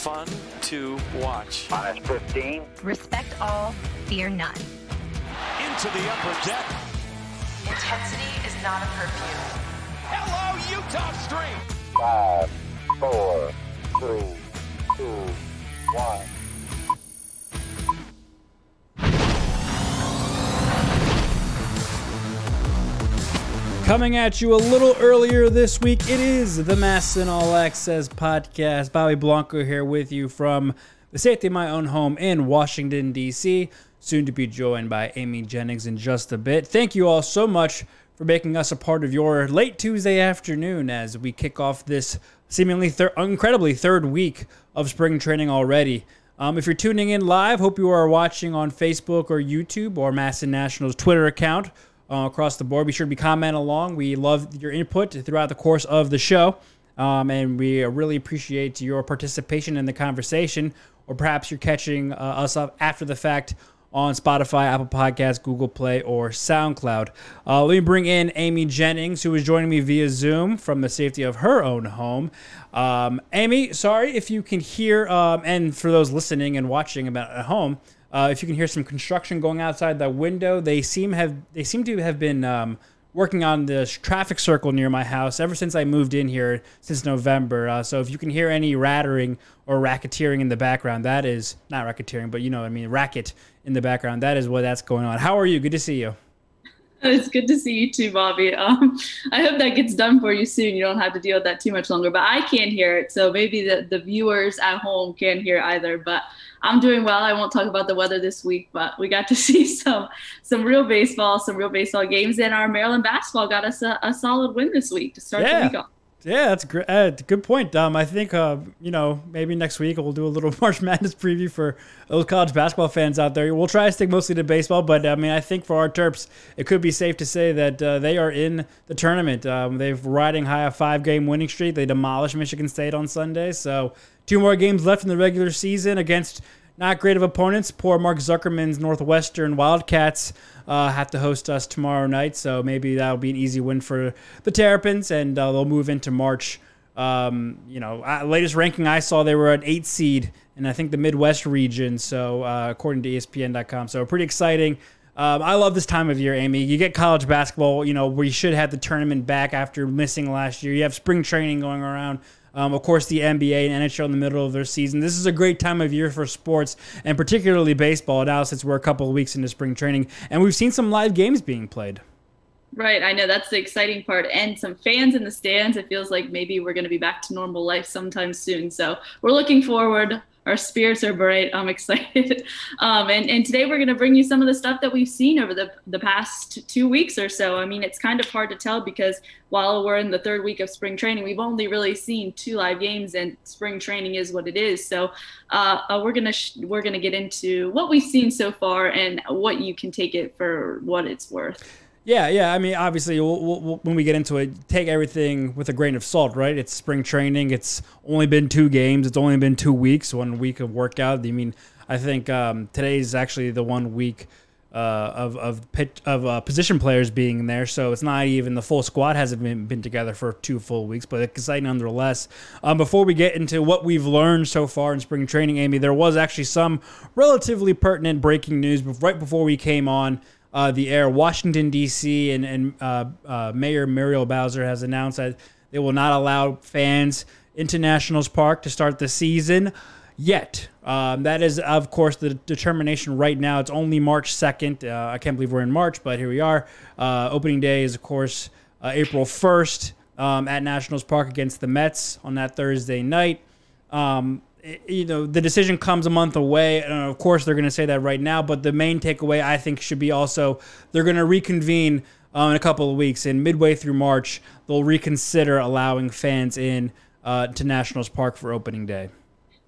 fun to watch. Minus 15. Respect all, fear none. Into the upper deck. Intensity is not a perfume. Hello, Utah Street. Five, four, three, two, one. Coming at you a little earlier this week, it is the MASN All Access podcast. Bobby Blanco here with you from the safety of my own home in Washington, D.C. Soon to be joined by Amy Jennings in just a bit. Thank you all so much for making us a part of your late Tuesday afternoon as we kick off this seemingly thir- incredibly third week of spring training already. Um, if you're tuning in live, hope you are watching on Facebook or YouTube or MASN National's Twitter account uh, across the board. Be sure to be comment along. We love your input throughout the course of the show, um, and we really appreciate your participation in the conversation. Or perhaps you're catching uh, us up after the fact on Spotify, Apple Podcasts, Google Play, or SoundCloud. Uh, let me bring in Amy Jennings, who is joining me via Zoom from the safety of her own home. Um, Amy, sorry if you can hear, um, and for those listening and watching about at home, uh, if you can hear some construction going outside the window, they seem have they seem to have been um, working on this traffic circle near my house ever since I moved in here since November. Uh, so if you can hear any rattling or racketeering in the background, that is not racketeering, but you know what I mean, racket in the background. That is what that's going on. How are you? Good to see you. It's good to see you too, Bobby. Um, I hope that gets done for you soon. You don't have to deal with that too much longer. But I can't hear it, so maybe the, the viewers at home can't hear either. But I'm doing well. I won't talk about the weather this week, but we got to see some some real baseball, some real baseball games, and our Maryland basketball got us a, a solid win this week to start Yeah. the week off. Yeah, that's great. Uh, good point. Um, I think uh, you know maybe next week we'll do a little March Madness preview for those college basketball fans out there. We'll try to stick mostly to baseball, but I mean I think for our Terps, it could be safe to say that uh, they are in the tournament. Um, they've riding high a five game winning streak. They demolished Michigan State on Sunday, so two more games left in the regular season against not great of opponents. Poor Mark Zuckerman's Northwestern Wildcats uh, have to host us tomorrow night, so maybe that'll be an easy win for the Terrapins, and uh, they'll move into March. Um, you know, uh, latest ranking I saw, they were an eight seed and I think the Midwest region. So uh, according to ESPN.com, so pretty exciting. Um, I love this time of year, Amy. You get college basketball, you know, you should have the tournament back after missing last year. You have spring training going around. Um, of course, the NBA and NHL in the middle of their season. This is a great time of year for sports, and particularly baseball now since we're a couple of weeks into spring training. And we've seen some live games being played. Right, I know that's the exciting part, and some fans in the stands. It feels like maybe we're going to be back to normal life sometime soon. So we're looking forward. Our spirits are bright. I'm excited. Um, and, and today we're going to bring you some of the stuff that we've seen over the, the past two weeks or so. I mean, it's kind of hard to tell because while we're in the third week of spring training, we've only really seen two live games, and spring training is what it is. So uh, uh, we're gonna sh- we're gonna get into what we've seen so far and what you can take it for what it's worth. Yeah, yeah. I mean, obviously, we'll, we'll, when we get into it, take everything with a grain of salt, right? It's spring training. It's only been two games. It's only been two weeks, one week of workout. I mean, I think um, today is actually the one week uh, of of pitch, of uh, position players being there. So it's not even the full squad hasn't been, been together for two full weeks, but exciting nonetheless. Um, before we get into what we've learned so far in spring training, Amy, there was actually some relatively pertinent breaking news right before we came on uh, the air. Washington D.C. and and uh, uh, Mayor Muriel Bowser has announced that they will not allow fans into Nationals Park to start the season yet. Um, that is, of course, the determination right now. It's only March 2nd. Uh, I can't believe we're in March, but here we are. Uh, opening day is, of course, uh, April 1st um, at Nationals Park against the Mets on that Thursday night. Um, you know, the decision comes a month away. And of course, they're going to say that right now. But the main takeaway, I think, should be also they're going to reconvene uh, in a couple of weeks. And midway through March, they'll reconsider allowing fans in uh, to Nationals Park for opening day.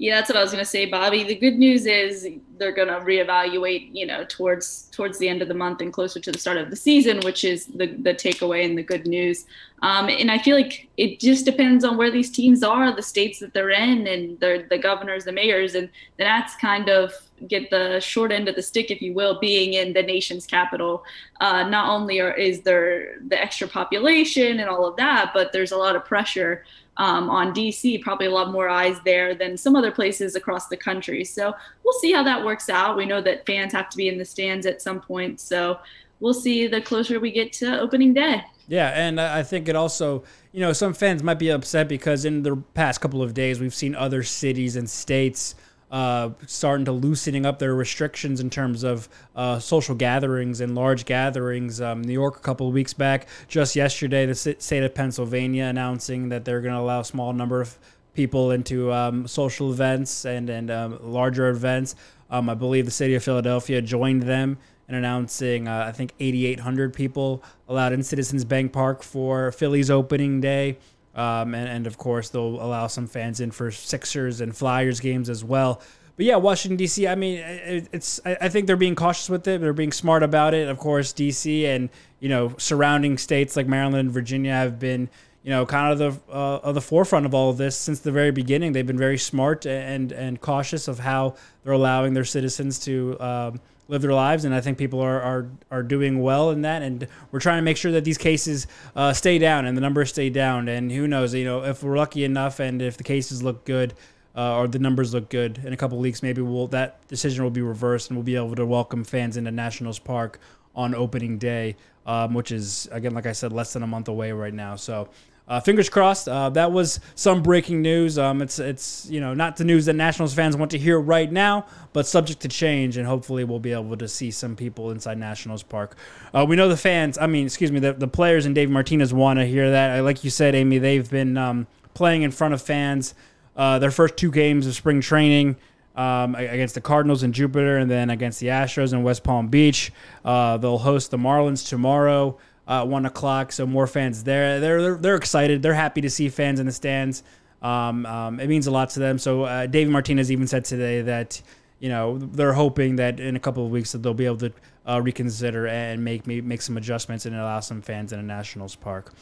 Yeah, that's what I was to say, Bobby. The good news is they're to reevaluate, you know, towards towards the end of the month and closer to the start of the season, which is the the takeaway and the good news. Um, and I feel like it just depends on where these teams are, the states that they're in, and the the governors, the mayors, and then that's kind of get the short end of the stick, if you will, being in the nation's capital. Uh, not only are, is there the extra population and all of that, but there's a lot of pressure um, on DC, probably a lot more eyes there than some other places across the country. So we'll see how that works out. We know that fans have to be in the stands at some point. So we'll see the closer we get to opening day. Yeah, and I think it also, you know, some fans might be upset because in the past couple of days we've seen other cities and states uh, starting to loosening up their restrictions in terms of uh, social gatherings and large gatherings. Um, New York a couple of weeks back, just yesterday, the state of Pennsylvania announcing that they're going to allow a small number of people into um, social events and and um, larger events. Um, I believe the city of Philadelphia joined them in announcing uh, I think 8,800 people allowed in Citizens Bank Park for Phillies opening day. Um, and, and of course, they'll allow some fans in for Sixers and Flyers games as well. But yeah, Washington D.C. I mean, it, it's I think they're being cautious with it. They're being smart about it. Of course, D.C. and you know surrounding states like Maryland and Virginia have been you know kind of the uh, of the forefront of all of this since the very beginning. They've been very smart and and cautious of how they're allowing their citizens to. Um, live their lives, and I think people are, are are doing well in that. And we're trying to make sure that these cases uh, stay down and the numbers stay down. And who knows, you know, if we're lucky enough and if the cases look good. Uh, or the numbers look good in a couple weeks, maybe we'll that decision will be reversed and we'll be able to welcome fans into Nationals Park on opening day, um, which is again, like I said, less than a month away right now. So uh, fingers crossed. Uh, that was some breaking news. Um, it's it's you know not the news that Nationals fans want to hear right now, but subject to change, and hopefully we'll be able to see some people inside Nationals Park. Uh, we know the fans. I mean, excuse me, the, the players and Dave Martinez want to hear that. Like you said, Amy, they've been um, playing in front of fans. Uh, their first two games of spring training. Um, against the Cardinals in Jupiter, and then against the Astros in West Palm Beach. Uh, they'll host the Marlins tomorrow uh, one o'clock. So more fans there. They're, they're they're excited. They're happy to see fans in the stands. Um, um, it means a lot to them. So uh, David Martinez even said today that you know they're hoping that in a couple of weeks that they'll be able to uh, reconsider and make make some adjustments and allow some fans in a Nationals park.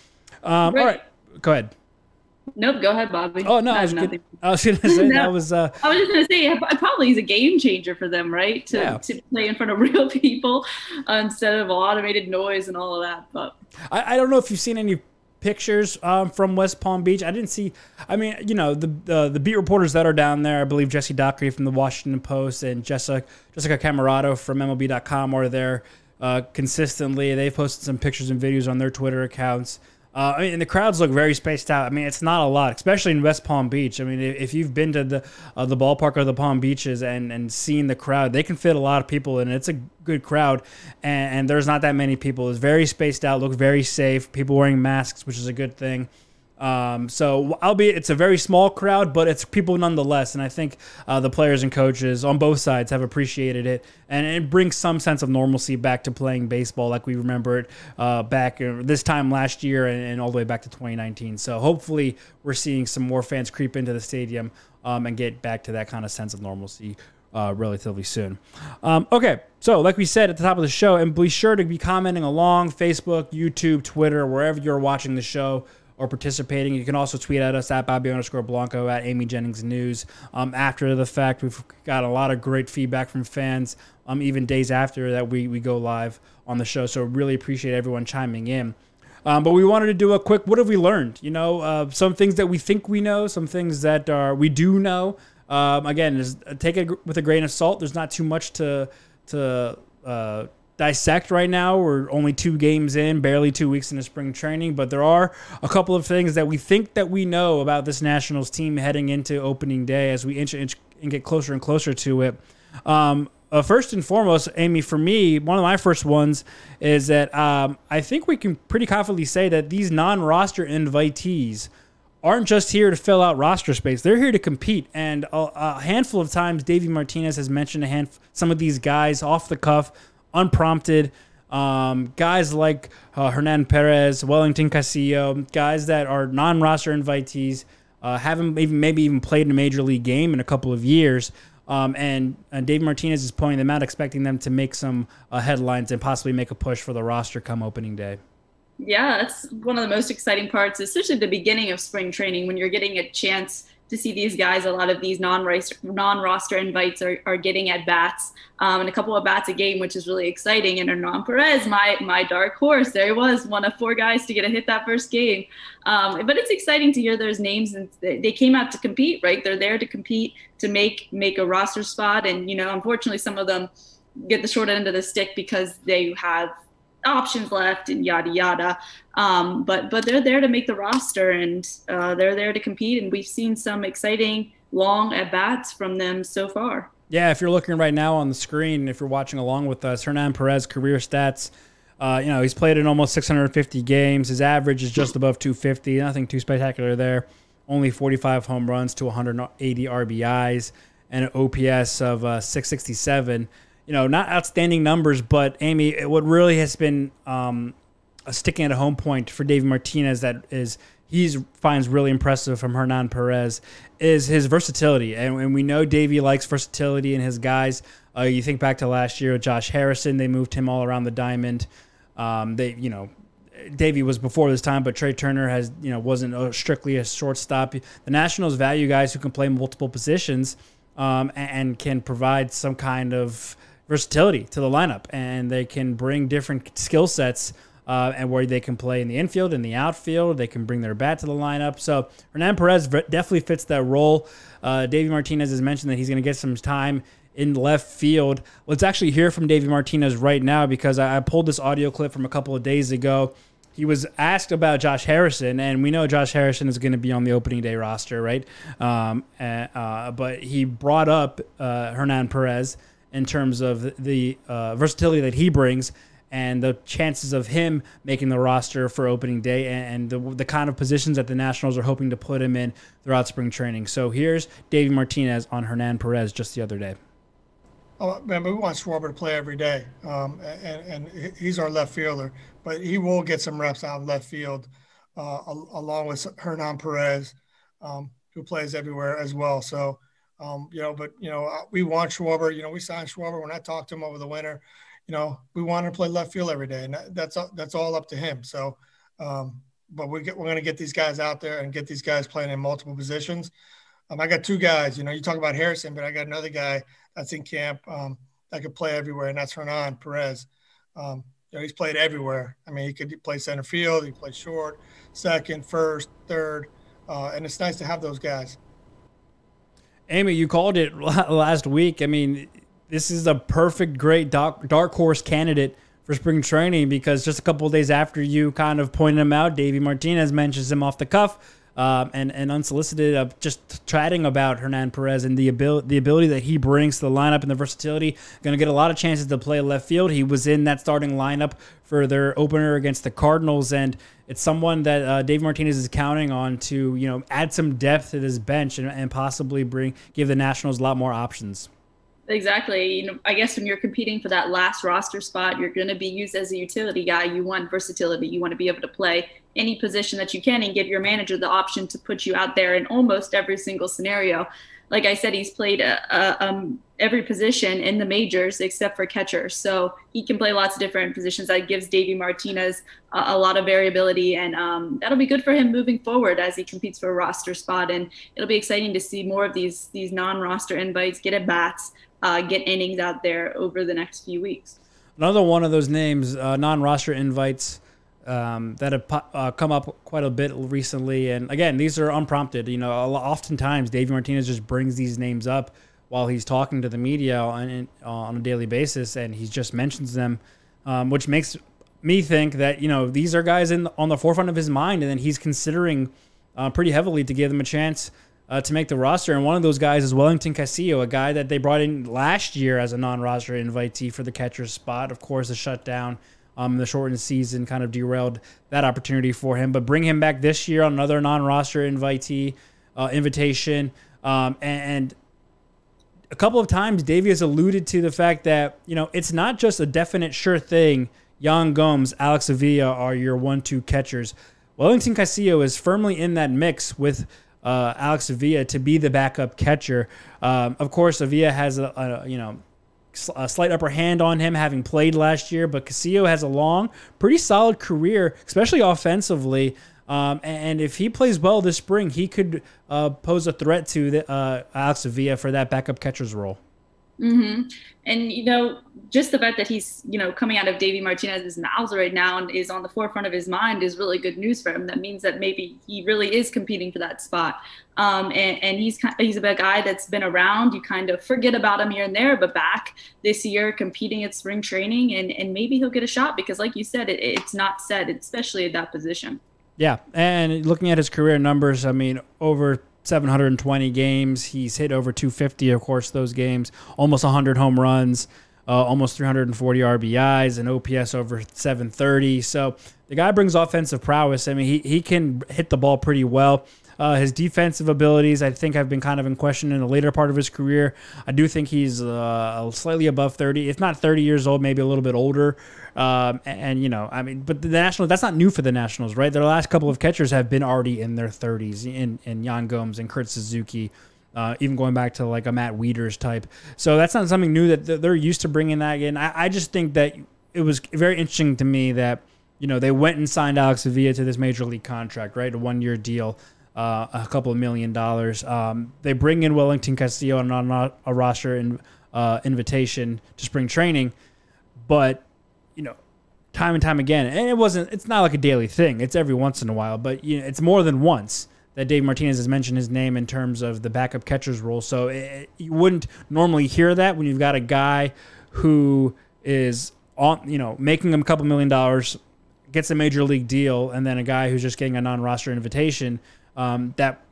Um, all right, go ahead. Nope, go ahead, Bobby. Oh no, I, I was, gonna, I was, gonna say no. that was. Uh, I was just gonna say it probably is a game changer for them, right? To yeah. to play in front of real people uh, instead of automated noise and all of that. But I, I don't know if you've seen any pictures um, from West Palm Beach. I didn't see. I mean, you know, the uh, the beat reporters that are down there. I believe Jesse Dougherty from the Washington Post and Jessica Jessica Camerato from MLB.com are there uh, consistently. They've posted some pictures and videos on their Twitter accounts. Uh, I mean, the crowds look very spaced out. I mean, it's not a lot, especially in West Palm Beach. I mean, if you've been to the uh, the ballpark or the Palm Beaches and, and seen the crowd, they can fit a lot of people in. It's a good crowd, and, and there's not that many people. It's very spaced out, looks very safe. People wearing masks, which is a good thing. Um, so, albeit it's a very small crowd, but it's people nonetheless. And I think uh, the players and coaches on both sides have appreciated it. And it brings some sense of normalcy back to playing baseball like we remember it uh, back uh, this time last year and, and, all the way back to 2019. So, hopefully, we're seeing some more fans creep into the stadium um, and get back to that kind of sense of normalcy. Uh, relatively soon. Um, okay, so like we said at the top of the show, and be sure to be commenting along Facebook, YouTube, Twitter, wherever you're watching the show or participating. You can also tweet at us at Bobby underscore Blanco at Amy Jennings News. Um, after the fact, we've got a lot of great feedback from fans, um, even days after that we, we go live on the show. So really appreciate everyone chiming in. Um, but we wanted to do a quick what have we learned? You know, uh, some things that we think we know, some things that are we do know. Um, again, take it with a grain of salt. There's not too much to to uh, dissect right now. We're only two games in, barely two weeks into spring training, but there are a couple of things that we think that we know about this Nationals team heading into opening day as we inch, inch and get closer and closer to it. Um, uh, first and foremost, Amy, for me, one of my first ones is that um, I think we can pretty confidently say that these non-roster invitees aren't just here to fill out roster space; they're here to compete. And a, a handful of times, Davey Martinez has mentioned a hand some of these guys off the cuff unprompted. Um, guys like uh, Hernan Perez, Wellington Castillo, guys that are non-roster invitees, uh, haven't even maybe even played in a major league game in a couple of years. Um, and, and Dave Martinez is pointing them out, expecting them to make some uh, headlines and possibly make a push for the roster come opening day. Yeah, that's one of the most exciting parts, especially the beginning of spring training when you're getting a chance to see these guys. A lot of these non-roster, non-roster invites are, are getting at bats um, and a couple of bats a game, which is really exciting. And Hernan Perez, my my dark horse, there he was, one of four guys to get a hit that first game. Um, but it's exciting to hear those names, and they came out to compete, right? They're there to compete to make make a roster spot, and you know, unfortunately, some of them get the short end of the stick because they have options left and yada yada. Um, but but they're there to make the roster and uh, they're there to compete. And we've seen some exciting long at bats from them so far. Yeah, if you're looking right now on the screen, if you're watching along with us, Hernan Perez career stats. Uh, you know, he's played in almost 650 games. His average is just above 250. Nothing too spectacular there. Only 45 home runs to 180 RBIs and an OPS of uh, 667 you know, not outstanding numbers, but Amy, what really has been um, a sticking at a home point for David Martinez that is he finds really impressive from Hernan Perez is his versatility, and, and we know Davey likes versatility in his guys. Uh, you think back to last year with Josh Harrison, they moved him all around the diamond. Um, they, you know, Davey was before this time, but Trea Turner has, you know, wasn't a, strictly a shortstop. The Nationals value guys who can play multiple positions um, and, and, can provide some kind of versatility to the lineup, and they can bring different skill sets. Uh, and where they can play in the infield, in the outfield, they can bring their bat to the lineup. So Hernan Perez definitely fits that role. Uh, Davey Martinez has mentioned that he's going to get some time in left field. Let's actually hear from Davey Martinez right now because I, I pulled this audio clip from a couple of days ago he was asked about Josh Harrison, and we know Josh Harrison is going to be on the opening day roster, right? Um, uh, but he brought up uh, Hernan Perez in terms of the uh, versatility that he brings and the chances of him making the roster for opening day and, the, the kind of positions that the Nationals are hoping to put him in throughout spring training. So here's Davey Martinez on Hernan Perez just the other day. Oh, man, we want Schwarber to play every day, um, and, and he's our left fielder, but he will get some reps out of left field uh, along with Hernan Perez, um, who plays everywhere as well. So um, you know, but you know, uh, we want Schwarber. You know, we signed Schwarber when I talked to him over the winter. You know, we want to play left field every day, and that's that's all up to him. So, um, but we get, we're going to get these guys out there and get these guys playing in multiple positions. Um, I got two guys. You know, you talk about Harrison, but I got another guy that's in camp um, that could play everywhere, and that's Hernan Perez. Um, you know, he's played everywhere. I mean, he could play center field, he play short, second, first, third, uh, and it's nice to have those guys. Amy, you called it last week. I mean, this is a perfect, great dark, dark horse candidate for spring training because just a couple days after you kind of pointed him out, Davey Martinez mentions him off the cuff. Um, and, and unsolicited of just chatting about Hernan Perez and the ability the ability that he brings to the lineup and the versatility. Going to get a lot of chances to play left field. He was in that starting lineup for their opener against the Cardinals, and it's someone that uh, Dave Martinez is counting on to you know add some depth to this bench and, and possibly bring give the Nationals a lot more options. Exactly. You know, I guess when you're competing for that last roster spot, you're going to be used as a utility guy. You want versatility. You want to be able to play any position that you can and give your manager the option to put you out there in almost every single scenario like I said, he's played uh, uh, um, every position in the majors except for catcher. So he can play lots of different positions. That gives Davey Martinez a, a lot of variability, and um, that'll be good for him moving forward as he competes for a roster spot. And it'll be exciting to see more of these these non-roster invites get at bats, uh, get innings out there over the next few weeks. Another one of those names, uh, non-roster invites um, that have uh, come up quite a bit recently. And again, these are unprompted. You know, oftentimes Davey Martinez just brings these names up while he's talking to the media on, on a daily basis, and he just mentions them, um, which makes me think that you know these are guys in on the forefront of his mind, and then he's considering uh, pretty heavily to give them a chance. Uh, to make the roster, and one of those guys is Wellington Castillo, a guy that they brought in last year as a non-roster invitee for the catcher spot. Of course, a shutdown um, the shortened season kind of derailed that opportunity for him. But bring him back this year on another non-roster invitee uh, invitation, um, and, and a couple of times Davey has alluded to the fact that you know it's not just a definite sure thing. Yan Gomes, Alex Avila are your one-two catchers. Wellington Castillo is firmly in that mix with uh, Alex Avila to be the backup catcher. Um, of course, Avila has a, a, you know a slight upper hand on him having played last year, but Castillo has a long, pretty solid career, especially offensively. Um, and if he plays well this spring, he could uh, pose a threat to the, uh, Alex Avila for that backup catcher's role. Mm-hmm. And you know, just the fact that he's you know coming out of Davey Martinez's mouth right now and is on the forefront of his mind is really good news for him. That means that maybe he really is competing for that spot. Um, and, and he's he's a guy that's been around. You kind of forget about him here and there, but back this year competing at spring training, and and maybe he'll get a shot because, like you said, it, it's not set, especially at that position. Yeah, and looking at his career numbers, I mean, over 720 games. He's hit over 250, of course, those games. Almost 100 home runs, uh, almost 340 RBIs, and OPS over 730. So the guy brings offensive prowess. I mean, he, he can hit the ball pretty well. Uh, his defensive abilities, I think, have been kind of in question in the later part of his career. I do think he's uh, slightly above 30, if not 30 years old, maybe a little bit older. Um, and, and, you know, I mean, but the Nationals, that's not new for the Nationals, right? Their last couple of catchers have been already in their 30s in, in Yan Gomes and Kurt Suzuki. Uh, even going back to like a Matt Wieters type. So that's not something new that they're used to bringing that in. I, I just think that it was very interesting to me that, you know, they went and signed Alex Avila to this major league contract, right? A one year deal uh, a couple of million dollars. Um, they bring in Wellington Castillo on a, a roster uh, invitation to spring training, but you know, time and time again, and it wasn't. It's not like a daily thing. It's every once in a while, but you know, it's more than once that Dave Martinez has mentioned his name in terms of the backup catcher's role. So it, you wouldn't normally hear that when you've got a guy who is on, you know, making him a couple million dollars, gets a major league deal, and then a guy who's just getting a non-roster invitation um, that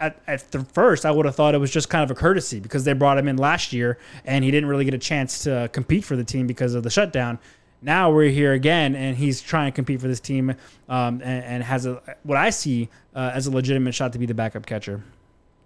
at, at the first I would have thought it was just kind of a courtesy because they brought him in last year and he didn't really get a chance to compete for the team because of the shutdown. Now we're here again, and he's trying to compete for this team, um, and, and, has a what I see uh, as a legitimate shot to be the backup catcher.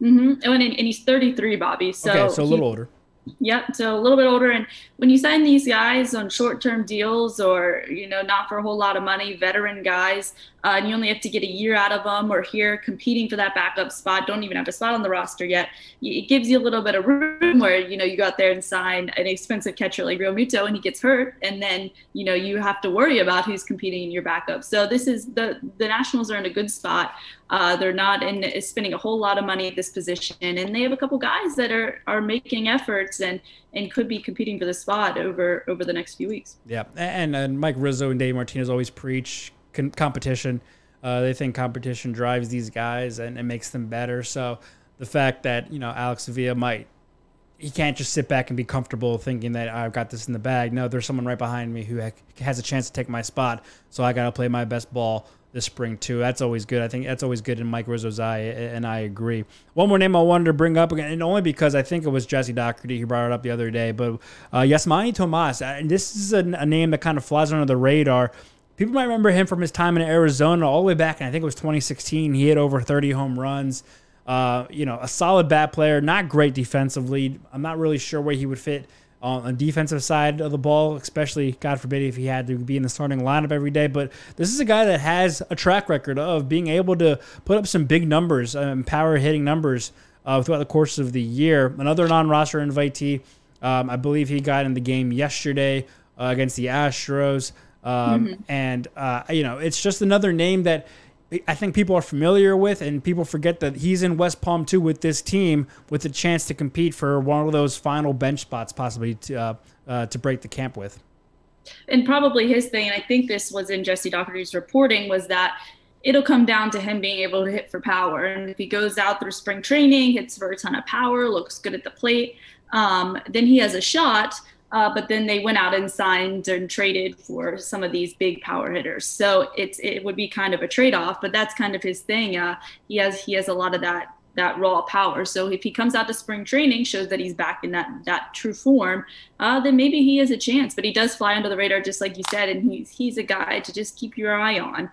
Mm-hmm. Oh, and, and he's 33, Bobby. So okay, so a little he, older. Yep. So a little bit older. And when you sign these guys on short term deals or, you know, not for a whole lot of money, veteran guys, uh, and you only have to get a year out of them or here competing for that backup spot, don't even have a spot on the roster yet, it gives you a little bit of room where, you know, you go out there and sign an expensive catcher like Realmuto and he gets hurt. And then, you know, you have to worry about who's competing in your backup. So this is the, the Nationals are in a good spot. Uh, they're not in spending a whole lot of money at this position, and they have a couple guys that are are making efforts and and could be competing for the spot over over the next few weeks. Yeah, and and Mike Rizzo and Dave Martinez always preach con- competition. Uh, they think competition drives these guys and it makes them better. So the fact that you know Alex Avila might he can't just sit back and be comfortable thinking that I've got this in the bag. No, there's someone right behind me who has a chance to take my spot. So I got to play my best ball this spring too. That's always good. I think that's always good in Mike Rizzo's eye, and I agree. One more name I wanted to bring up again, and only because I think it was Jesse Dougherty who brought it up the other day, but uh, Yasmany Tomas. And this is a, a name that kind of flies under the radar. People might remember him from his time in Arizona all the way back, and I think it was 2016. He hit over 30 home runs. Uh, you know, a solid bat player, not great defensively. I'm not really sure where he would fit on the defensive side of the ball, especially, God forbid, if he had to be in the starting lineup every day. But this is a guy that has a track record of being able to put up some big numbers, um, power hitting numbers uh, throughout the course of the year. Another non roster invitee. Um, I believe he got in the game yesterday uh, against the Astros. Um, mm-hmm. And, uh, you know, it's just another name that I think people are familiar with, and people forget that he's in West Palm too with this team, with a chance to compete for one of those final bench spots, possibly to uh, uh, to break the camp with. And probably his thing, and I think this was in Jesse Dougherty's reporting, was that it'll come down to him being able to hit for power. And if he goes out through spring training, hits for a ton of power, looks good at the plate, um, then he has a shot. Uh, but then they went out and signed and traded for some of these big power hitters. So it's it would be kind of a trade off, but that's kind of his thing. Uh, he has he has a lot of that that raw power. So if he comes out to spring training, shows that he's back in that that true form, uh, then maybe he has a chance. But he does fly under the radar, just like you said, and he's he's a guy to just keep your eye on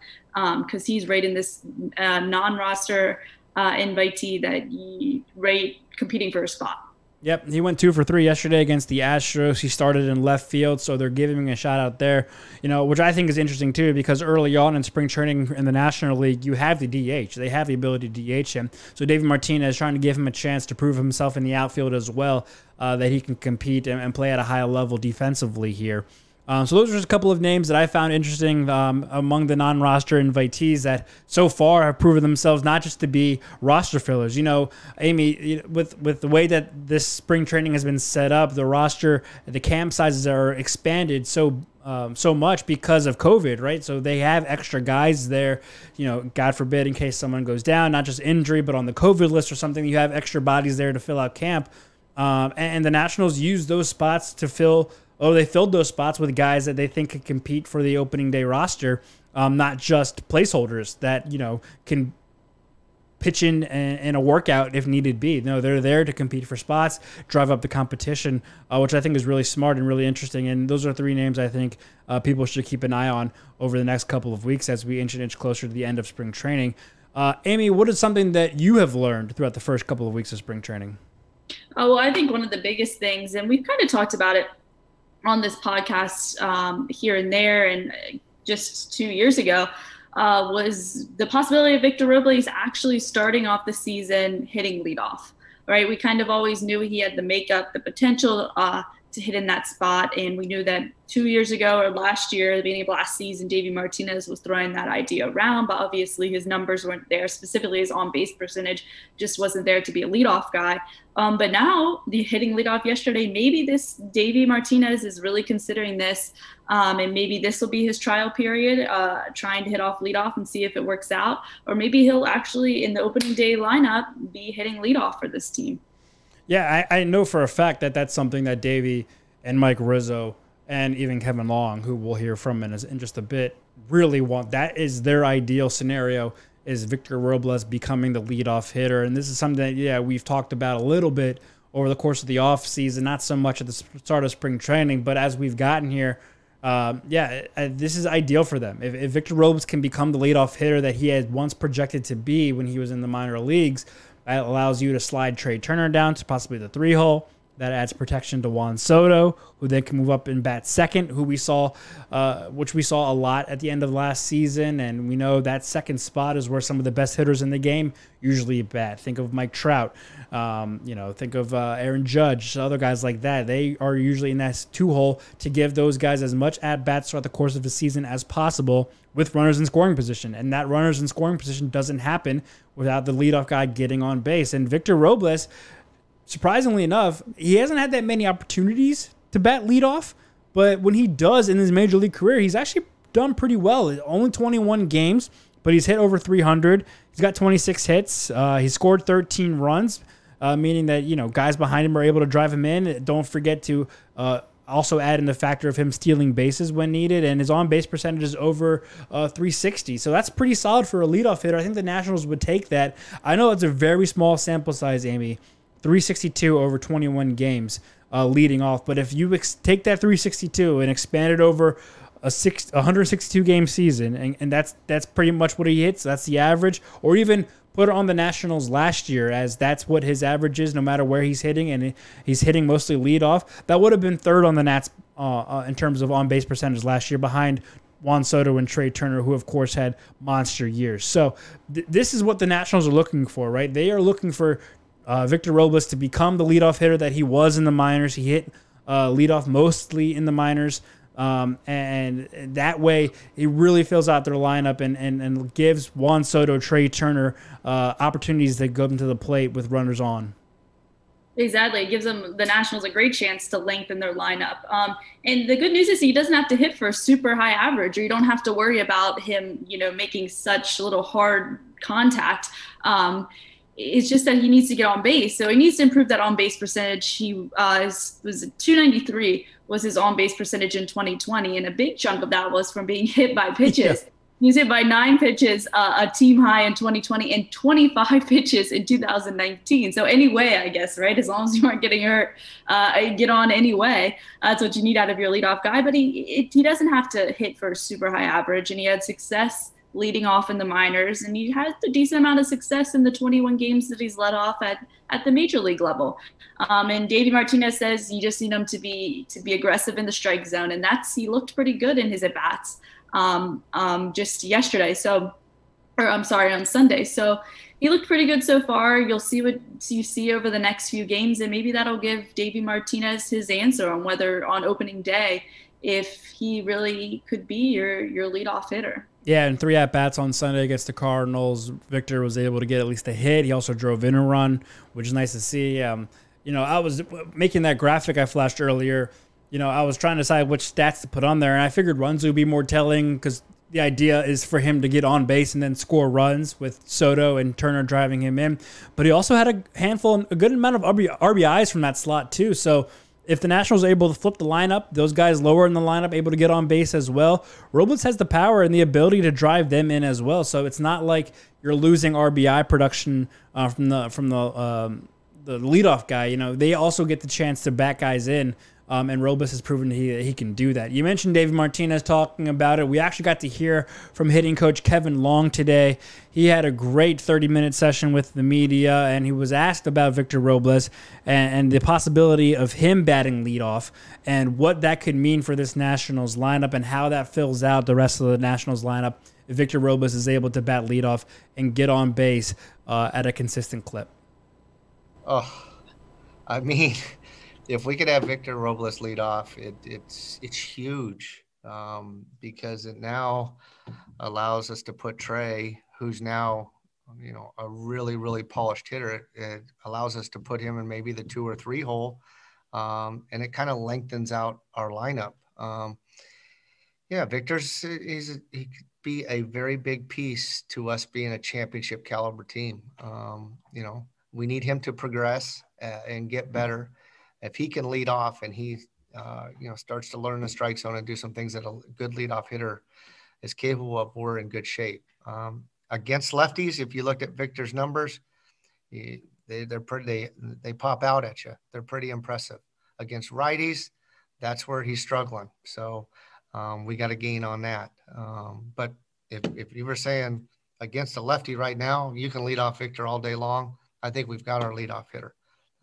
because um, he's right in this uh, non-roster uh, invitee that he right competing for a spot. Yep, he went two for three yesterday against the Astros. He started in left field, so they're giving him a shot out there. You know, which I think is interesting too, because early on in spring training in the National League, you have the DH. They have the ability to DH him. So David Martinez trying to give him a chance to prove himself in the outfield as well, uh, that he can compete and, and, play at a high level defensively here. Um, so those are just a couple of names that I found interesting um, among the non-roster invitees that so far have proven themselves not just to be roster fillers. You know, Amy, with with the way that this spring training has been set up, the roster, the camp sizes are expanded so um, so much because of COVID, right? So they have extra guys there, you know, God forbid, in case someone goes down, not just injury, but on the COVID list or something, you have extra bodies there to fill out camp. Um, and, and, the Nationals use those spots to fill, oh, they filled those spots with guys that they think could compete for the opening day roster, um, not just placeholders that, you know, can pitch in in a workout if needed be. No, they're there to compete for spots, drive up the competition, uh, which I think is really smart and really interesting. And those are three names I think uh, people should keep an eye on over the next couple of weeks as we inch and inch closer to the end of spring training. Uh, Amy, what is something that you have learned throughout the first couple of weeks of spring training? Oh, well, I think one of the biggest things, and we've kind of talked about it on this podcast um, here and there, and just two years ago, uh, was the possibility of Victor Robles actually starting off the season hitting leadoff. Right, we kind of always knew he had the makeup, the potential uh, to hit in that spot, and we knew that two years ago or last year, the beginning of last season, Davey Martinez was throwing that idea around, but obviously his numbers weren't there. Specifically, his on base percentage just wasn't there to be a leadoff guy. Um, but now, the hitting leadoff yesterday, maybe this Davey Martinez is really considering this, um, and maybe this will be his trial period, uh, trying to hit off leadoff and see if it works out, or maybe he'll actually in the opening day lineup be hitting leadoff for this team. Yeah, I, I know for a fact that that's something that Davey and Mike Rizzo and even Kevin Long, who we'll hear from in, in just a bit, really want. That is their ideal scenario is Victor Robles becoming the leadoff hitter. And this is something that, yeah, we've talked about a little bit over the course of the off season, not so much at the start of spring training, but as we've gotten here, um, yeah, this is ideal for them. If, if Victor Robles can become the leadoff hitter that he had once projected to be when he was in the minor leagues, that allows you to slide Trea Turner down to possibly the three hole. That adds protection to Juan Soto, who then can move up and bat second, who we saw, uh, which we saw a lot at the end of last season, and we know that second spot is where some of the best hitters in the game usually bat. Think of Mike Trout, um, you know, think of uh, Aaron Judge, other guys like that. They are usually in that two hole to give those guys as much at bats throughout the course of the season as possible with runners in scoring position, and that runners in scoring position doesn't happen without the leadoff guy getting on base. And Victor Robles surprisingly enough, he hasn't had that many opportunities to bat leadoff. But when he does in his major league career, he's actually done pretty well. Only 21 games, but he's hit over 300. He's got 26 hits. Uh, he scored 13 runs, uh, meaning that you know guys behind him are able to drive him in. Don't forget to uh, also add in the factor of him stealing bases when needed, and his on base percentage is over uh, 360. So that's pretty solid for a leadoff hitter. I think the Nationals would take that. I know it's a very small sample size, Amy, 362 over 21 games uh, leading off. But if you ex- take that 362 and expand it over a six, 162 game season, and, and that's that's pretty much what he hits. That's the average, or even put it on the Nationals last year, as that's what his average is, no matter where he's hitting, and he's hitting mostly lead off. That would have been third on the Nats uh, uh, in terms of on base percentage last year, behind Juan Soto and Trea Turner, who of course had monster years. So th- this is what the Nationals are looking for, right? They are looking for uh, Victor Robles to become the leadoff hitter that he was in the minors. He hit uh, leadoff mostly in the minors. Um, and that way, he really fills out their lineup and, and, and gives Juan Soto, Trea Turner uh, opportunities to go into the plate with runners on. Exactly. It gives them the Nationals a great chance to lengthen their lineup. Um, and the good news is he doesn't have to hit for a super high average, or you don't have to worry about him, you know, making such little hard contact. Um, it's just that he needs to get on base. So he needs to improve that on base percentage. He uh, was 293 was his on base percentage in 2020, and a big chunk of that was from being hit by pitches. Yeah. He was hit by nine pitches, uh, a team high in 2020, and 25 pitches in 2019. So anyway, I guess right, as long as you aren't getting hurt, uh, get on anyway. That's what you need out of your leadoff guy. But he it, he doesn't have to hit for a super high average, and he had success leading off in the minors, and he had a decent amount of success in the 21 games that he's led off at at the major league level. Um, and Davey Martinez says you just need him to be to be aggressive in the strike zone, and that's he looked pretty good in his at bats um, um, just yesterday. So, or I'm sorry, on Sunday. So he looked pretty good so far. You'll see what you see over the next few games, and maybe that'll give Davey Martinez his answer on whether on opening day if he really could be your your leadoff hitter. Yeah, and three at bats on Sunday against the Cardinals. Victor was able to get at least a hit. He also drove in a run, which is nice to see. Um, you know, I was making that graphic I flashed earlier. You know, I was trying to decide which stats to put on there, and I figured runs would be more telling because the idea is for him to get on base and then score runs with Soto and Turner driving him in. But he also had a handful, a good amount of RBIs from that slot too. So if the Nationals are able to flip the lineup, those guys lower in the lineup able to get on base as well. Robles has the power and the ability to drive them in as well. So it's not like you're losing RBI production uh, from the from the um, the leadoff guy. You know they also get the chance to back guys in. Um, and Robles has proven he, he can do that. You mentioned David Martinez talking about it. We actually got to hear from hitting coach Kevin Long today. He had a great 30 minute session with the media, and he was asked about Victor Robles and, and the possibility of him batting leadoff and what that could mean for this Nationals lineup and how that fills out the rest of the Nationals lineup if Victor Robles is able to bat leadoff and get on base uh, at a consistent clip. Oh, I mean, if we could have Victor Robles lead off, it, it's it's huge um, because it now allows us to put Trea, who's now you know a really really polished hitter. It, allows us to put him in maybe the two or three hole, um, and it kind of lengthens out our lineup. Um, yeah, Victor's he's he could be a very big piece to us being a championship caliber team. Um, you know, we need him to progress uh, and get better if he can lead off and he uh, you know starts to learn the strike zone and do some things that a good leadoff hitter is capable of, we're in good shape. Um, against lefties, if you looked at Victor's numbers, he, they they're pretty they, they pop out at you. They're pretty impressive. Against righties, that's where he's struggling. So um, we got to gain on that. Um, but if if you were saying against a lefty right now, you can lead off Victor all day long. I think we've got our leadoff hitter.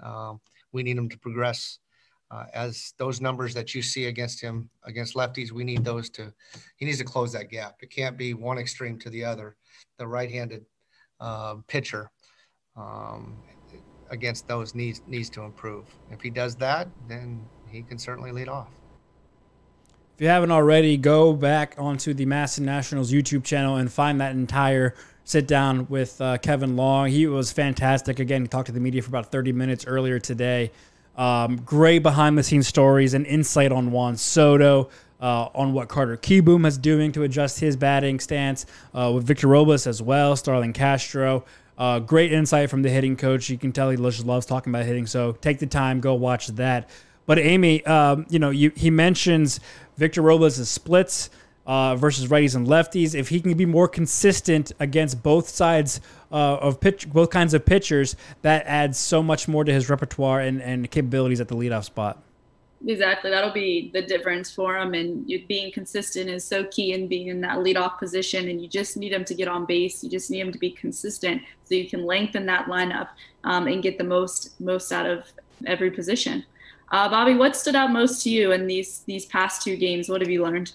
Um, we need him to progress uh, as those numbers that you see against him against lefties. We need those to he needs to close that gap. It can't be one extreme to the other. The right-handed uh, pitcher um, against those needs needs to improve. If he does that, then he can certainly lead off. If you haven't already, go back onto the MASN Nationals YouTube channel and find that entire sit down with uh, Kevin Long. He was fantastic. Again, he talked to the media for about 30 minutes earlier today. Um, great behind the scenes stories and insight on Juan Soto, uh, on what Carter Kieboom is doing to adjust his batting stance, uh, with Victor Robles as well, Starlin Castro. Uh, great insight from the hitting coach. You can tell he just loves talking about hitting. So take the time, go watch that. But Amy, um, you know, you, he mentions Victor Robles' splits uh, versus righties and lefties. If he can be more consistent against both sides uh, of pitch, both kinds of pitchers, that adds so much more to his repertoire and, and capabilities at the leadoff spot. Exactly, that'll be the difference for him. And you, being consistent is so key in being in that leadoff position. And you just need him to get on base. You just need him to be consistent so you can lengthen that lineup um, and get the most most out of every position. Uh, Bobby, what stood out most to you in these these past two games? What have you learned?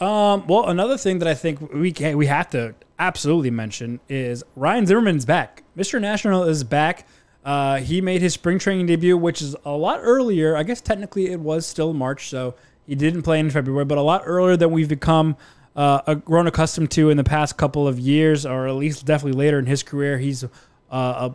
Um, well, another thing that I think we can we have to absolutely mention is Ryan Zimmerman's back. Mr. National is back. Uh, he made his spring training debut, which is a lot earlier. I guess technically it was still March, so he didn't play in February, but a lot earlier than we've become uh, grown accustomed to in the past couple of years, or at least definitely later in his career. He's uh, a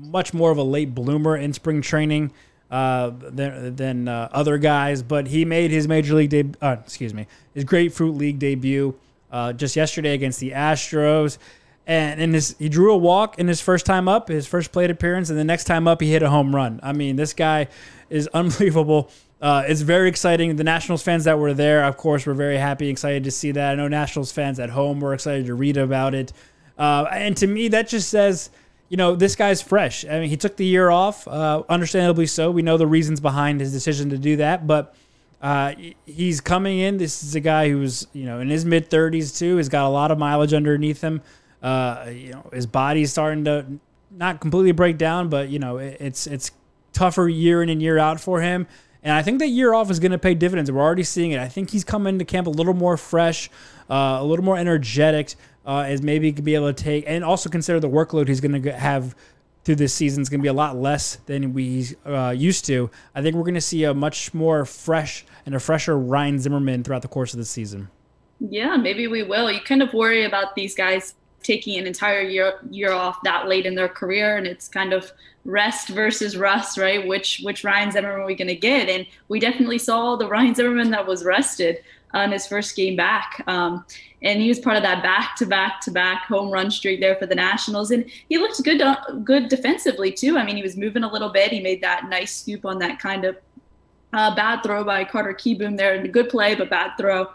much more of a late bloomer in spring training uh, than, than uh, other guys, but he made his major league debut. Uh, excuse me, his Grapefruit League debut uh, just yesterday against the Astros, and in his he drew a walk in his first time up, his first plate appearance, and the next time up he hit a home run. I mean, this guy is unbelievable. Uh, it's very exciting. The Nationals fans that were there, of course, were very happy, excited to see that. I know Nationals fans at home were excited to read about it. And to me, that just says you know, this guy's fresh. I mean, he took the year off, uh, understandably so. We know the reasons behind his decision to do that, but uh, he's coming in. This is a guy who's, you know, in his mid 30s too. He's got a lot of mileage underneath him. Uh, you know, his body's starting to not completely break down, but you know, it, it's it's tougher year in and year out for him. And I think that year off is going to pay dividends. We're already seeing it. I think he's coming to camp a little more fresh, uh, a little more energetic uh, as maybe be able to take and also consider the workload he's going to have through this season is going to be a lot less than we uh, used to. I think we're going to see a much more fresh and a fresher Ryan Zimmerman throughout the course of the season. Yeah, maybe we will. You kind of worry about these guys taking an entire year year off that late in their career, and it's kind of rest versus rust, right? Which which Ryan Zimmerman are we going to get? And we definitely saw the Ryan Zimmerman that was rested on his first game back. Um, and he was part of that back to back to back home run streak there for the Nationals. And he looked good, uh, good defensively too. I mean, he was moving a little bit. He made that nice scoop on that kind of uh, bad throw by Carter Kieboom there, a good play, but bad throw.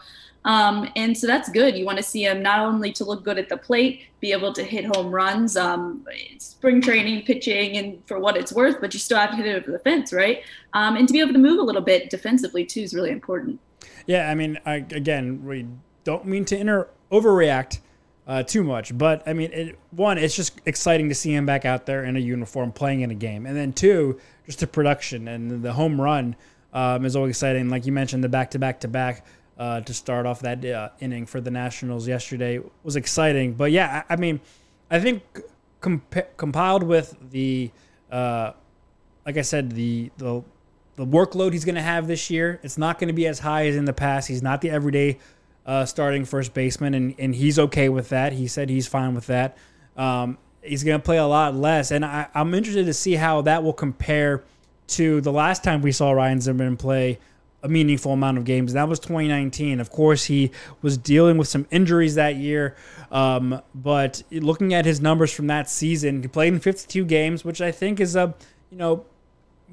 Um, and so that's good. You want to see him not only to look good at the plate, be able to hit home runs, um, spring training, pitching, and for what it's worth, but you still have to hit it over the fence, right? Um, and to be able to move a little bit defensively too is really important. Yeah, I mean, I, again, we don't mean to inter- overreact uh, too much, but I mean, it, one, it's just exciting to see him back out there in a uniform playing in a game, and then two, just the production and the home run um, is always exciting. Like you mentioned, the back to back to back uh, to start off that uh, inning for the Nationals yesterday was exciting. But yeah, I, I mean, I think comp- compiled with the, uh, like I said, the the the workload he's going to have this year, it's not going to be as high as in the past. He's not the everyday uh, starting first baseman, and, and he's okay with that. He said he's fine with that. Um, he's going to play a lot less, and I, I'm interested to see how that will compare to the last time we saw Ryan Zimmerman play a meaningful amount of games. That was 2019. Of course, he was dealing with some injuries that year. Um, but looking at his numbers from that season, he played in 52 games, which I think is a, you know,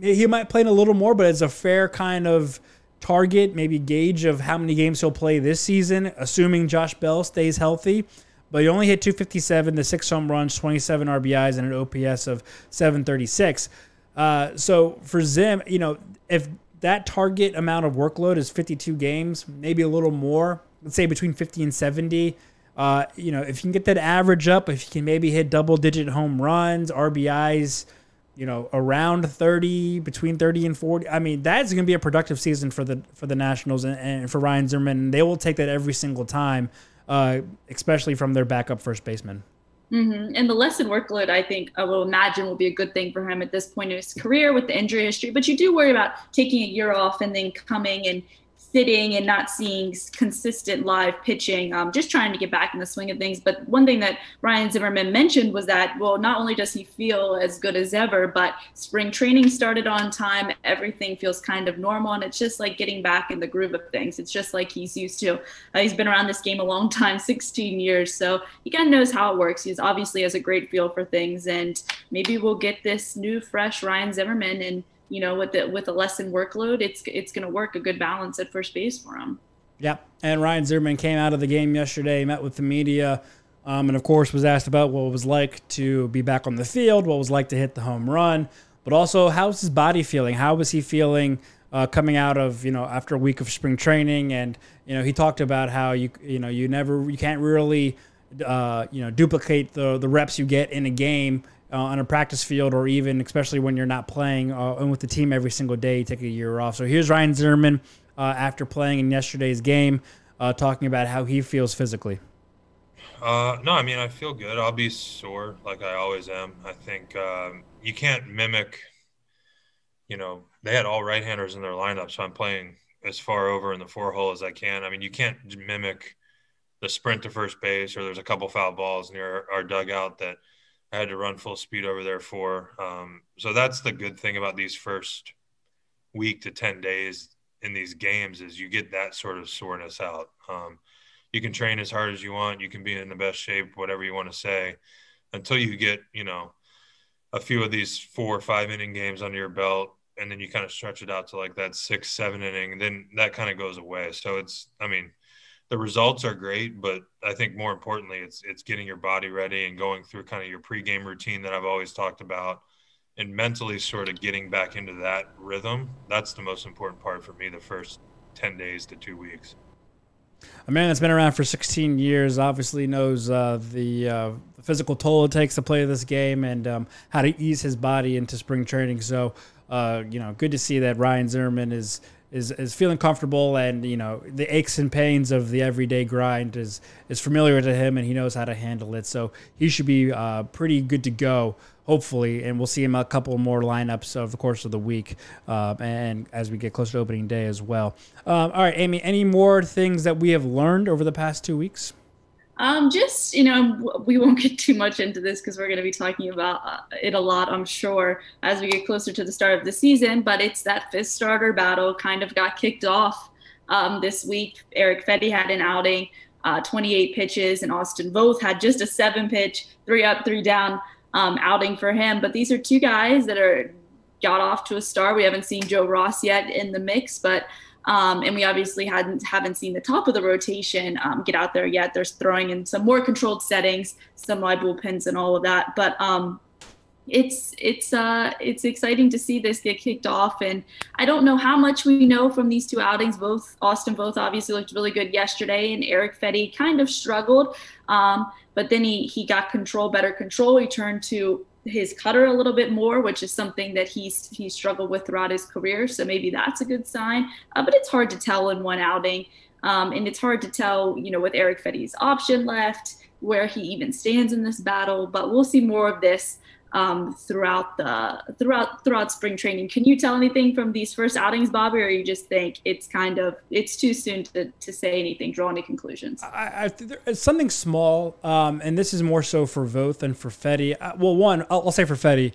he might play in a little more, but it's a fair kind of target, maybe gauge of how many games he'll play this season, assuming Josh Bell stays healthy. But he only hit 257, the six home runs, 27 RBIs, and an OPS of 736. Uh, so for Zim, you know, if that target amount of workload is 52 games, maybe a little more, let's say between 50 and 70. Uh, you know, if you can get that average up, if you can maybe hit double digit home runs, RBIs, you know, around 30, between 30 and 40. I mean, that's going to be a productive season for the for the Nationals and, and for Ryan Zimmerman. They will take that every single time, uh, especially from their backup first baseman. Mm-hmm. And the lesson workload, I think, I will imagine will be a good thing for him at this point in his career with the injury history. But you do worry about taking a year off and then coming and sitting and not seeing consistent live pitching, um, just trying to get back in the swing of things. But one thing that Ryan Zimmerman mentioned was that, well, not only does he feel as good as ever, but spring training started on time. Everything feels kind of normal. And it's just like getting back in the groove of things. It's just like he's used to. Uh, he's been around this game a long time 16 years. So he kind of knows how it works. He's obviously has a great feel for things. And maybe we'll get this new, fresh Ryan Zimmerman and you know, with the with a lesson workload, it's it's going to work a good balance at first base for him. Yep. And Ryan Zimmerman came out of the game yesterday, met with the media, um, and of course was asked about what it was like to be back on the field, what it was like to hit the home run, but also how's his body feeling? How was he feeling uh, coming out of you know after a week of spring training? And you know he talked about how you you know you never you can't really uh, you know duplicate the the reps you get in a game uh, on a practice field or even especially when you're not playing uh, and with the team every single day, you take a year off. So here's Ryan Zimmerman uh, after playing in yesterday's game, uh, talking about how he feels physically. Uh, no, I mean I feel good. I'll be sore like I always am. I think um, you can't mimic. You know, they had all right-handers in their lineup, so I'm playing as far over in the four hole as I can. I mean, you can't mimic the sprint to first base, or there's a couple foul balls near our dugout that I had to run full speed over there for. Um, so that's the good thing about these first week to 10 days in these games is you get that sort of soreness out. Um, you can train as hard as you want. You can be in the best shape, whatever you want to say, until you get, you know, a few of these four or five inning games under your belt. And then you kind of stretch it out to like that six, seven inning. Then that kind of goes away. So it's, I mean, the results are great, but I think more importantly, it's it's getting your body ready and going through kind of your pregame routine that I've always talked about, and mentally sort of getting back into that rhythm. That's the most important part for me. The first ten days to two weeks. A man that's been around for 16 years obviously knows uh, the, uh, physical toll it takes to play this game and um, how to ease his body into spring training. So, uh, you know, good to see that Ryan Zimmerman is is is feeling comfortable and you know the aches and pains of the everyday grind is is familiar to him and he knows how to handle it. So he should be uh, pretty good to go, hopefully, and we'll see him a couple more lineups over the course of the week uh, and as we get closer to opening day as well. Um, all right, Amy, any more things that we have learned over the past two weeks? Um, just you know, we won't get too much into this because we're going to be talking about uh, it a lot, I'm sure, as we get closer to the start of the season. But it's that fifth starter battle kind of got kicked off um, this week. Eric Fedde had an outing, uh, 28 pitches, and Austin Voth had just a seven pitch, three up, three down um, outing for him. But these are two guys that are got off to a star. We haven't seen Joe Ross yet in the mix, but um, and we obviously hadn't haven't seen the top of the rotation um, get out there yet. There's throwing in some more controlled settings, some live bullpens, and all of that. But um, it's it's uh, it's exciting to see this get kicked off. And I don't know how much we know from these two outings. Both Austin Voth obviously looked really good yesterday, and Eric Fedde kind of struggled. Um, but then he he got control, better control. He turned to his cutter a little bit more, which is something that he's he struggled with throughout his career. So maybe that's a good sign. Uh, but it's hard to tell in one outing, um, and it's hard to tell, you know, with Eric Fedde's option left, where he even stands in this battle. But we'll see more of this um, throughout the throughout throughout spring training. Can you tell anything from these first outings, Bobby, or you just think it's kind of it's too soon to, to say anything, draw any conclusions? I, I it's something small, um, and this is more so for Voth than for Fedde. Uh, well, one I'll, I'll say for Fedde,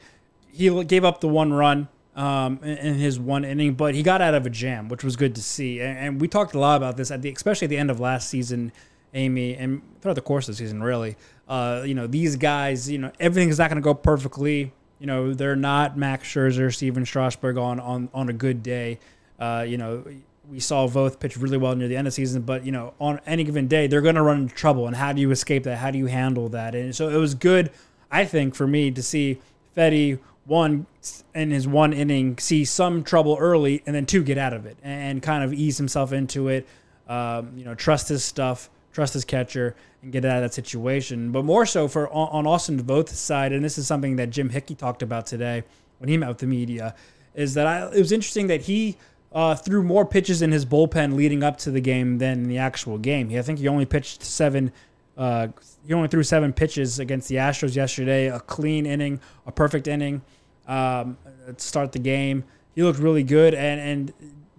he gave up the one run um, in, in his one inning, but he got out of a jam, which was good to see. And, and we talked a lot about this at the especially at the end of last season, Amy, and throughout the course of the season, really. Uh, you know, these guys, you know, everything's not going to go perfectly. You know, they're not Max Scherzer, Stephen Strasburg on on on a good day. Uh, you know, we saw both pitch really well near the end of the season, but you know, on any given day, they're going to run into trouble. And how do you escape that? How do you handle that? And so it was good, I think, for me to see Fedde one in his one inning see some trouble early, and then two get out of it and kind of ease himself into it. Um, you know, trust his stuff, trust his catcher, and get out of that situation. But more so for on Austin Voth's side, and this is something that Jim Hickey talked about today when he met with the media, is that I, it was interesting that he uh, threw more pitches in his bullpen leading up to the game than the actual game. I think he only pitched seven. Uh, he only threw seven pitches against the Astros yesterday. A clean inning, a perfect inning um, to start the game. He looked really good, and and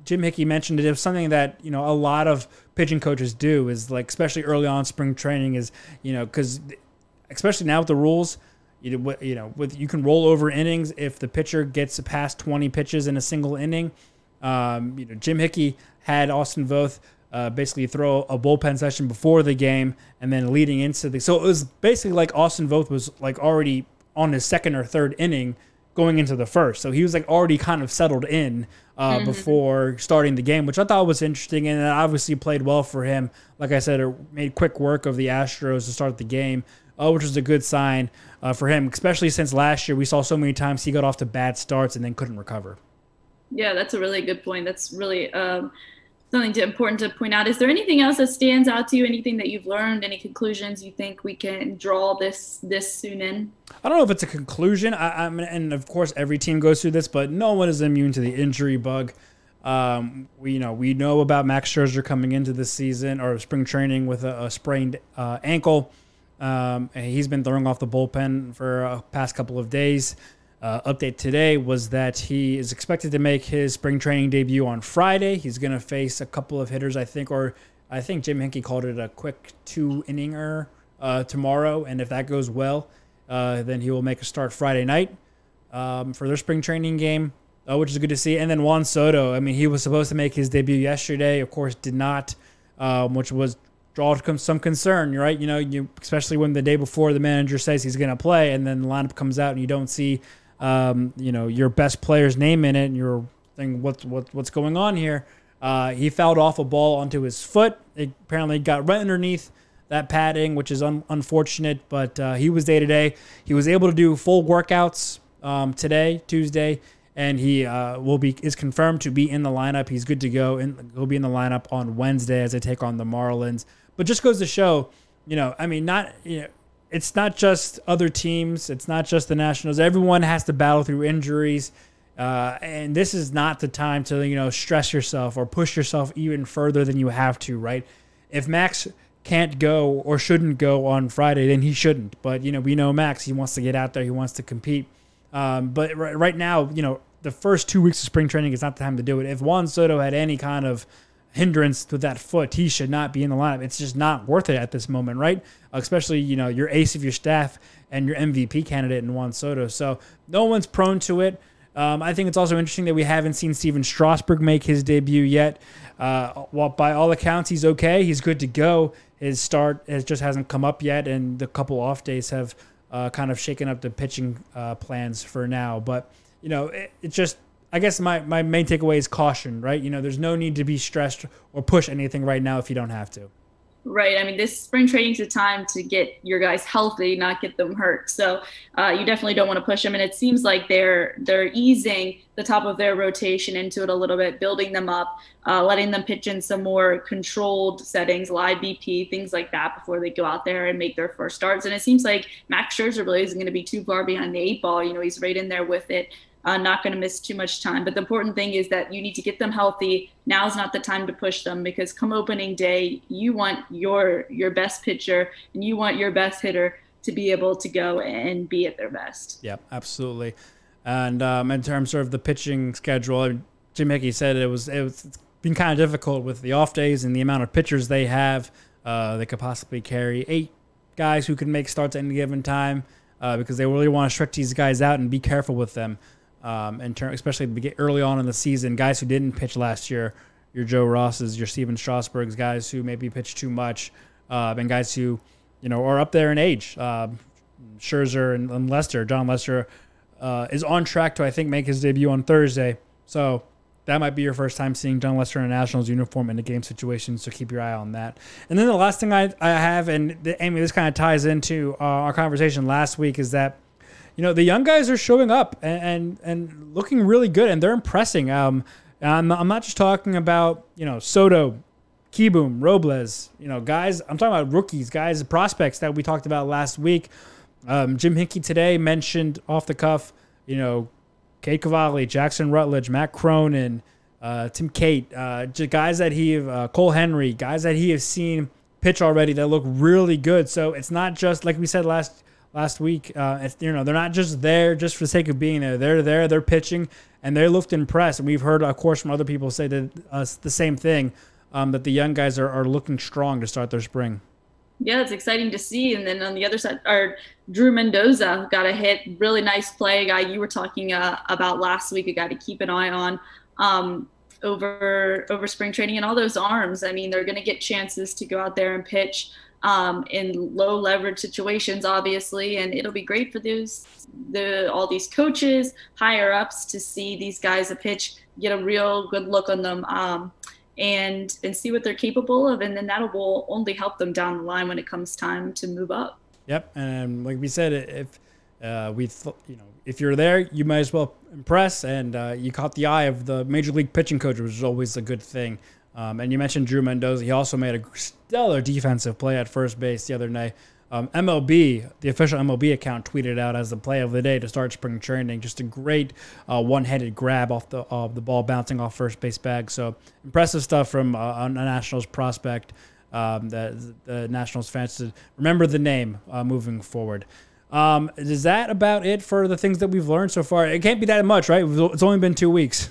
Jim Hickey mentioned it. It was something that you know a lot of pitching coaches do is like, especially early on spring training, is you know because especially now with the rules, you know, you know with you can roll over innings if the pitcher gets past 20 pitches in a single inning. Um, you know, Jim Hickey had Austin Voth uh, basically throw a bullpen session before the game and then leading into the. So it was basically like Austin Voth was like already on his second or third inning going into the first. So he was like already kind of settled in uh, mm-hmm. before starting the game, which I thought was interesting and it obviously played well for him. Like I said, it made quick work of the Astros to start the game, uh, which was a good sign uh, for him, especially since last year we saw so many times he got off to bad starts and then couldn't recover. Yeah, that's a really good point. That's really um, something to, important to point out. Is there anything else that stands out to you? Anything that you've learned? Any conclusions you think we can draw this this soon in? I don't know if it's a conclusion. I, mean, and of course every team goes through this, but no one is immune to the injury bug. Um, we you know we know about Max Scherzer coming into this season or spring training with a, a sprained uh, ankle. Um, he's been throwing off the bullpen for a past couple of days. Uh, update today was that he is expected to make his spring training debut on Friday. He's going to face a couple of hitters, I think, or I think Jim Hickey called it a quick two inninger uh, tomorrow. And if that goes well, uh, then he will make a start Friday night um, for their spring training game, uh, which is good to see. And then Juan Soto, I mean, he was supposed to make his debut yesterday, of course, did not, um, which was draw some concern, right? You know, you especially when the day before the manager says he's going to play, and then the lineup comes out and you don't see um, you know, your best player's name in it, and you're thinking, what's what, what's going on here? Uh, he fouled off a ball onto his foot. It apparently got right underneath that padding, which is un- unfortunate. But uh, he was day to day. He was able to do full workouts um, today, Tuesday, and he uh, will be is confirmed to be in the lineup. He's good to go, and he'll be in the lineup on Wednesday as they take on the Marlins. But just goes to show, you know, I mean, not you know, it's not just other teams. It's not just the Nationals. Everyone has to battle through injuries. Uh, and this is not the time to you know stress yourself or push yourself even further than you have to, right? If Max can't go or shouldn't go on Friday, then he shouldn't. But you know, we know Max; he wants to get out there, he wants to compete. Um, but right, right now, you know, the first two weeks of spring training is not the time to do it. If Juan Soto had any kind of hindrance to that foot, he should not be in the lineup. It's just not worth it at this moment, right? Especially, you know, your ace of your staff and your MVP candidate in Juan Soto. So no one's prone to it. Um, I think it's also interesting that we haven't seen Stephen Strasburg make his debut yet. Uh, while by all accounts he's okay, he's good to go. His start has just hasn't come up yet, and the couple off days have uh, kind of shaken up the pitching uh, plans for now. But you know, it, it just I guess my, my main takeaway is caution, right? You know, there's no need to be stressed or push anything right now if you don't have to. Right. I mean, this spring training is a time to get your guys healthy, not get them hurt. So uh, you definitely don't want to push them. And it seems like they're they're easing the top of their rotation into it a little bit, building them up, uh, letting them pitch in some more controlled settings, live BP, things like that before they go out there and make their first starts. And it seems like Max Scherzer really isn't going to be too far behind the eight ball. You know, he's right in there with it uh, not going to miss too much time. But the important thing is that you need to get them healthy. Now is not the time to push them because come opening day, you want your your best pitcher and you want your best hitter to be able to go and be at their best. Yep, absolutely. And um, in terms of the pitching schedule, Jim Hickey said it was it was it's been kind of difficult with the off days and the amount of pitchers they have. Uh, they could possibly carry eight guys who can make starts at any given time uh, because they really want to stretch these guys out and be careful with them um, in term, especially early on in the season. Guys who didn't pitch last year, your Joe Rosses, your Stephen Strasburg's, guys who maybe pitched too much, uh, and guys who, you know, are up there in age. Uh, Scherzer and, and, Lester, Jon Lester, uh, is on track to I think make his debut on Thursday. So that might be your first time seeing Jon Lester in a Nationals uniform in a game situation. So keep your eye on that. And then the last thing I, I have, and the, Amy, this kind of ties into uh, our conversation last week, is that you know the young guys are showing up and and, and looking really good, and they're impressing. Um, I'm, I'm not just talking about you know Soto, Kieboom, Robles, you know guys. I'm talking about rookies, guys, prospects that we talked about last week. Um, Jim Hickey today mentioned off the cuff, you know, Cade Cavalli, Jackson Rutledge, Matt Cronin, uh, Tim Cate, uh, guys that he, uh, Cole Henry, guys that he has seen pitch already that look really good. So it's not just like we said last last week. Uh, you know, they're not just there just for the sake of being there. They're there, they're pitching, and they looked impressed. And we've heard, of course, from other people say that uh, the same thing, um, that the young guys are, are looking strong to start their spring. Yeah, it's exciting to see. And then on the other side, our Drew Mendoza got a hit, really nice play, guy you were talking uh, about last week, a guy to keep an eye on. Um, over over spring training and all those arms. I mean, they're going to get chances to go out there and pitch um, in low leverage situations, obviously, and it'll be great for those the all these coaches, higher ups to see these guys a pitch, get a real good look on them, um, and and see what they're capable of, and then that will only help them down the line when it comes time to move up. Yep, and like we said, if uh, we th- you know if you're there, you might as well impress, and uh, you caught the eye of the major league pitching coach, which is always a good thing. Um, and you mentioned Drew Mendoza. He also made a stellar defensive play at first base the other night. Um, MLB, the official MLB account, tweeted out as the play of the day to start spring training. Just a great uh, one-handed grab off the of the ball bouncing off first base bag. So impressive stuff from uh, a Nationals prospect. Um, the, the Nationals fans to remember the name uh, moving forward. Um, is that about it for the things that we've learned so far? It can't be that much, right? It's only been two weeks.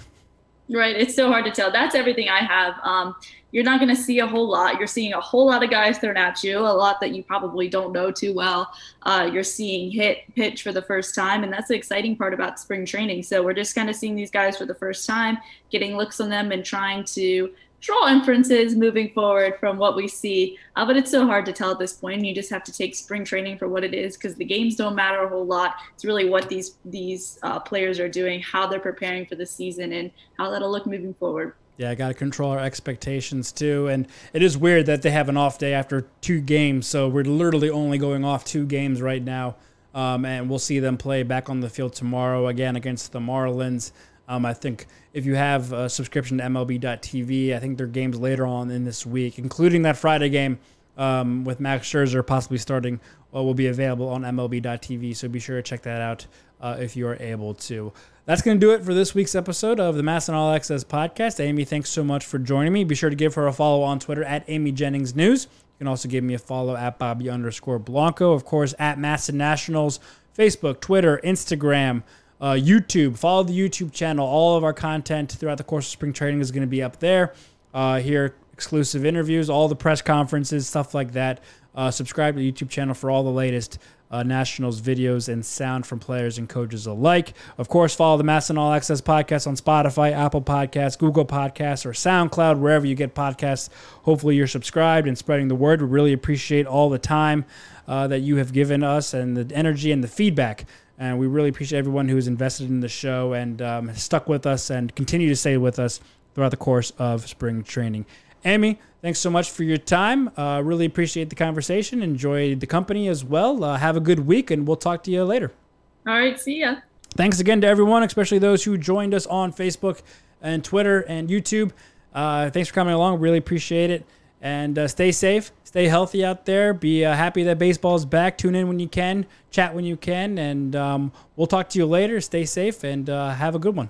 Right. It's so hard to tell. That's everything I have. Um, you're not going to see a whole lot. You're seeing a whole lot of guys thrown at you, a lot that you probably don't know too well. Uh, you're seeing hit pitch for the first time, and that's the exciting part about spring training. So we're just kind of seeing these guys for the first time, getting looks on them, and trying to draw inferences moving forward from what we see. Uh, but it's so hard to tell at this point. You just have to take spring training for what it is because the games don't matter a whole lot. It's really what these these uh, players are doing, how they're preparing for the season, and how that'll look moving forward. Yeah, got to control our expectations too. And it is weird that they have an off day after two games. So we're literally only going off two games right now. Um, and we'll see them play back on the field tomorrow again against the Marlins. Um, I think if you have a subscription to MLB.tv, I think there are games later on in this week, including that Friday game um, with Max Scherzer possibly starting uh, will be available on MLB.tv. So be sure to check that out uh, if you are able to. That's going to do it for this week's episode of the MASN All Access podcast. Amy, thanks so much for joining me. Be sure to give her a follow on Twitter at Amy Jennings News. You can also give me a follow at Bobby underscore Blanco. Of course, at MASN Nationals, Facebook, Twitter, Instagram, uh, YouTube. Follow the YouTube channel. All of our content throughout the course of spring training is going to be up there. Uh, here, exclusive interviews, all the press conferences, stuff like that. Uh, subscribe to the YouTube channel for all the latest uh, Nationals videos and sound from players and coaches alike. Of course, follow the MASN All Access podcast on Spotify, Apple Podcasts, Google Podcasts, or SoundCloud, wherever you get podcasts. Hopefully, you're subscribed and spreading the word. We really appreciate all the time uh, that you have given us and the energy and the feedback. And we really appreciate everyone who is invested in the show and um, stuck with us and continue to stay with us throughout the course of spring training. Amy, thanks so much for your time. Uh, really appreciate the conversation. Enjoy the company as well. Uh, have a good week, and we'll talk to you later. All right, see ya. Thanks again to everyone, especially those who joined us on Facebook and Twitter and YouTube. Uh, thanks for coming along. Really appreciate it. And uh, stay safe, stay healthy out there. Be uh, happy that baseball's back. Tune in when you can, chat when you can, and um, we'll talk to you later. Stay safe and uh, have a good one.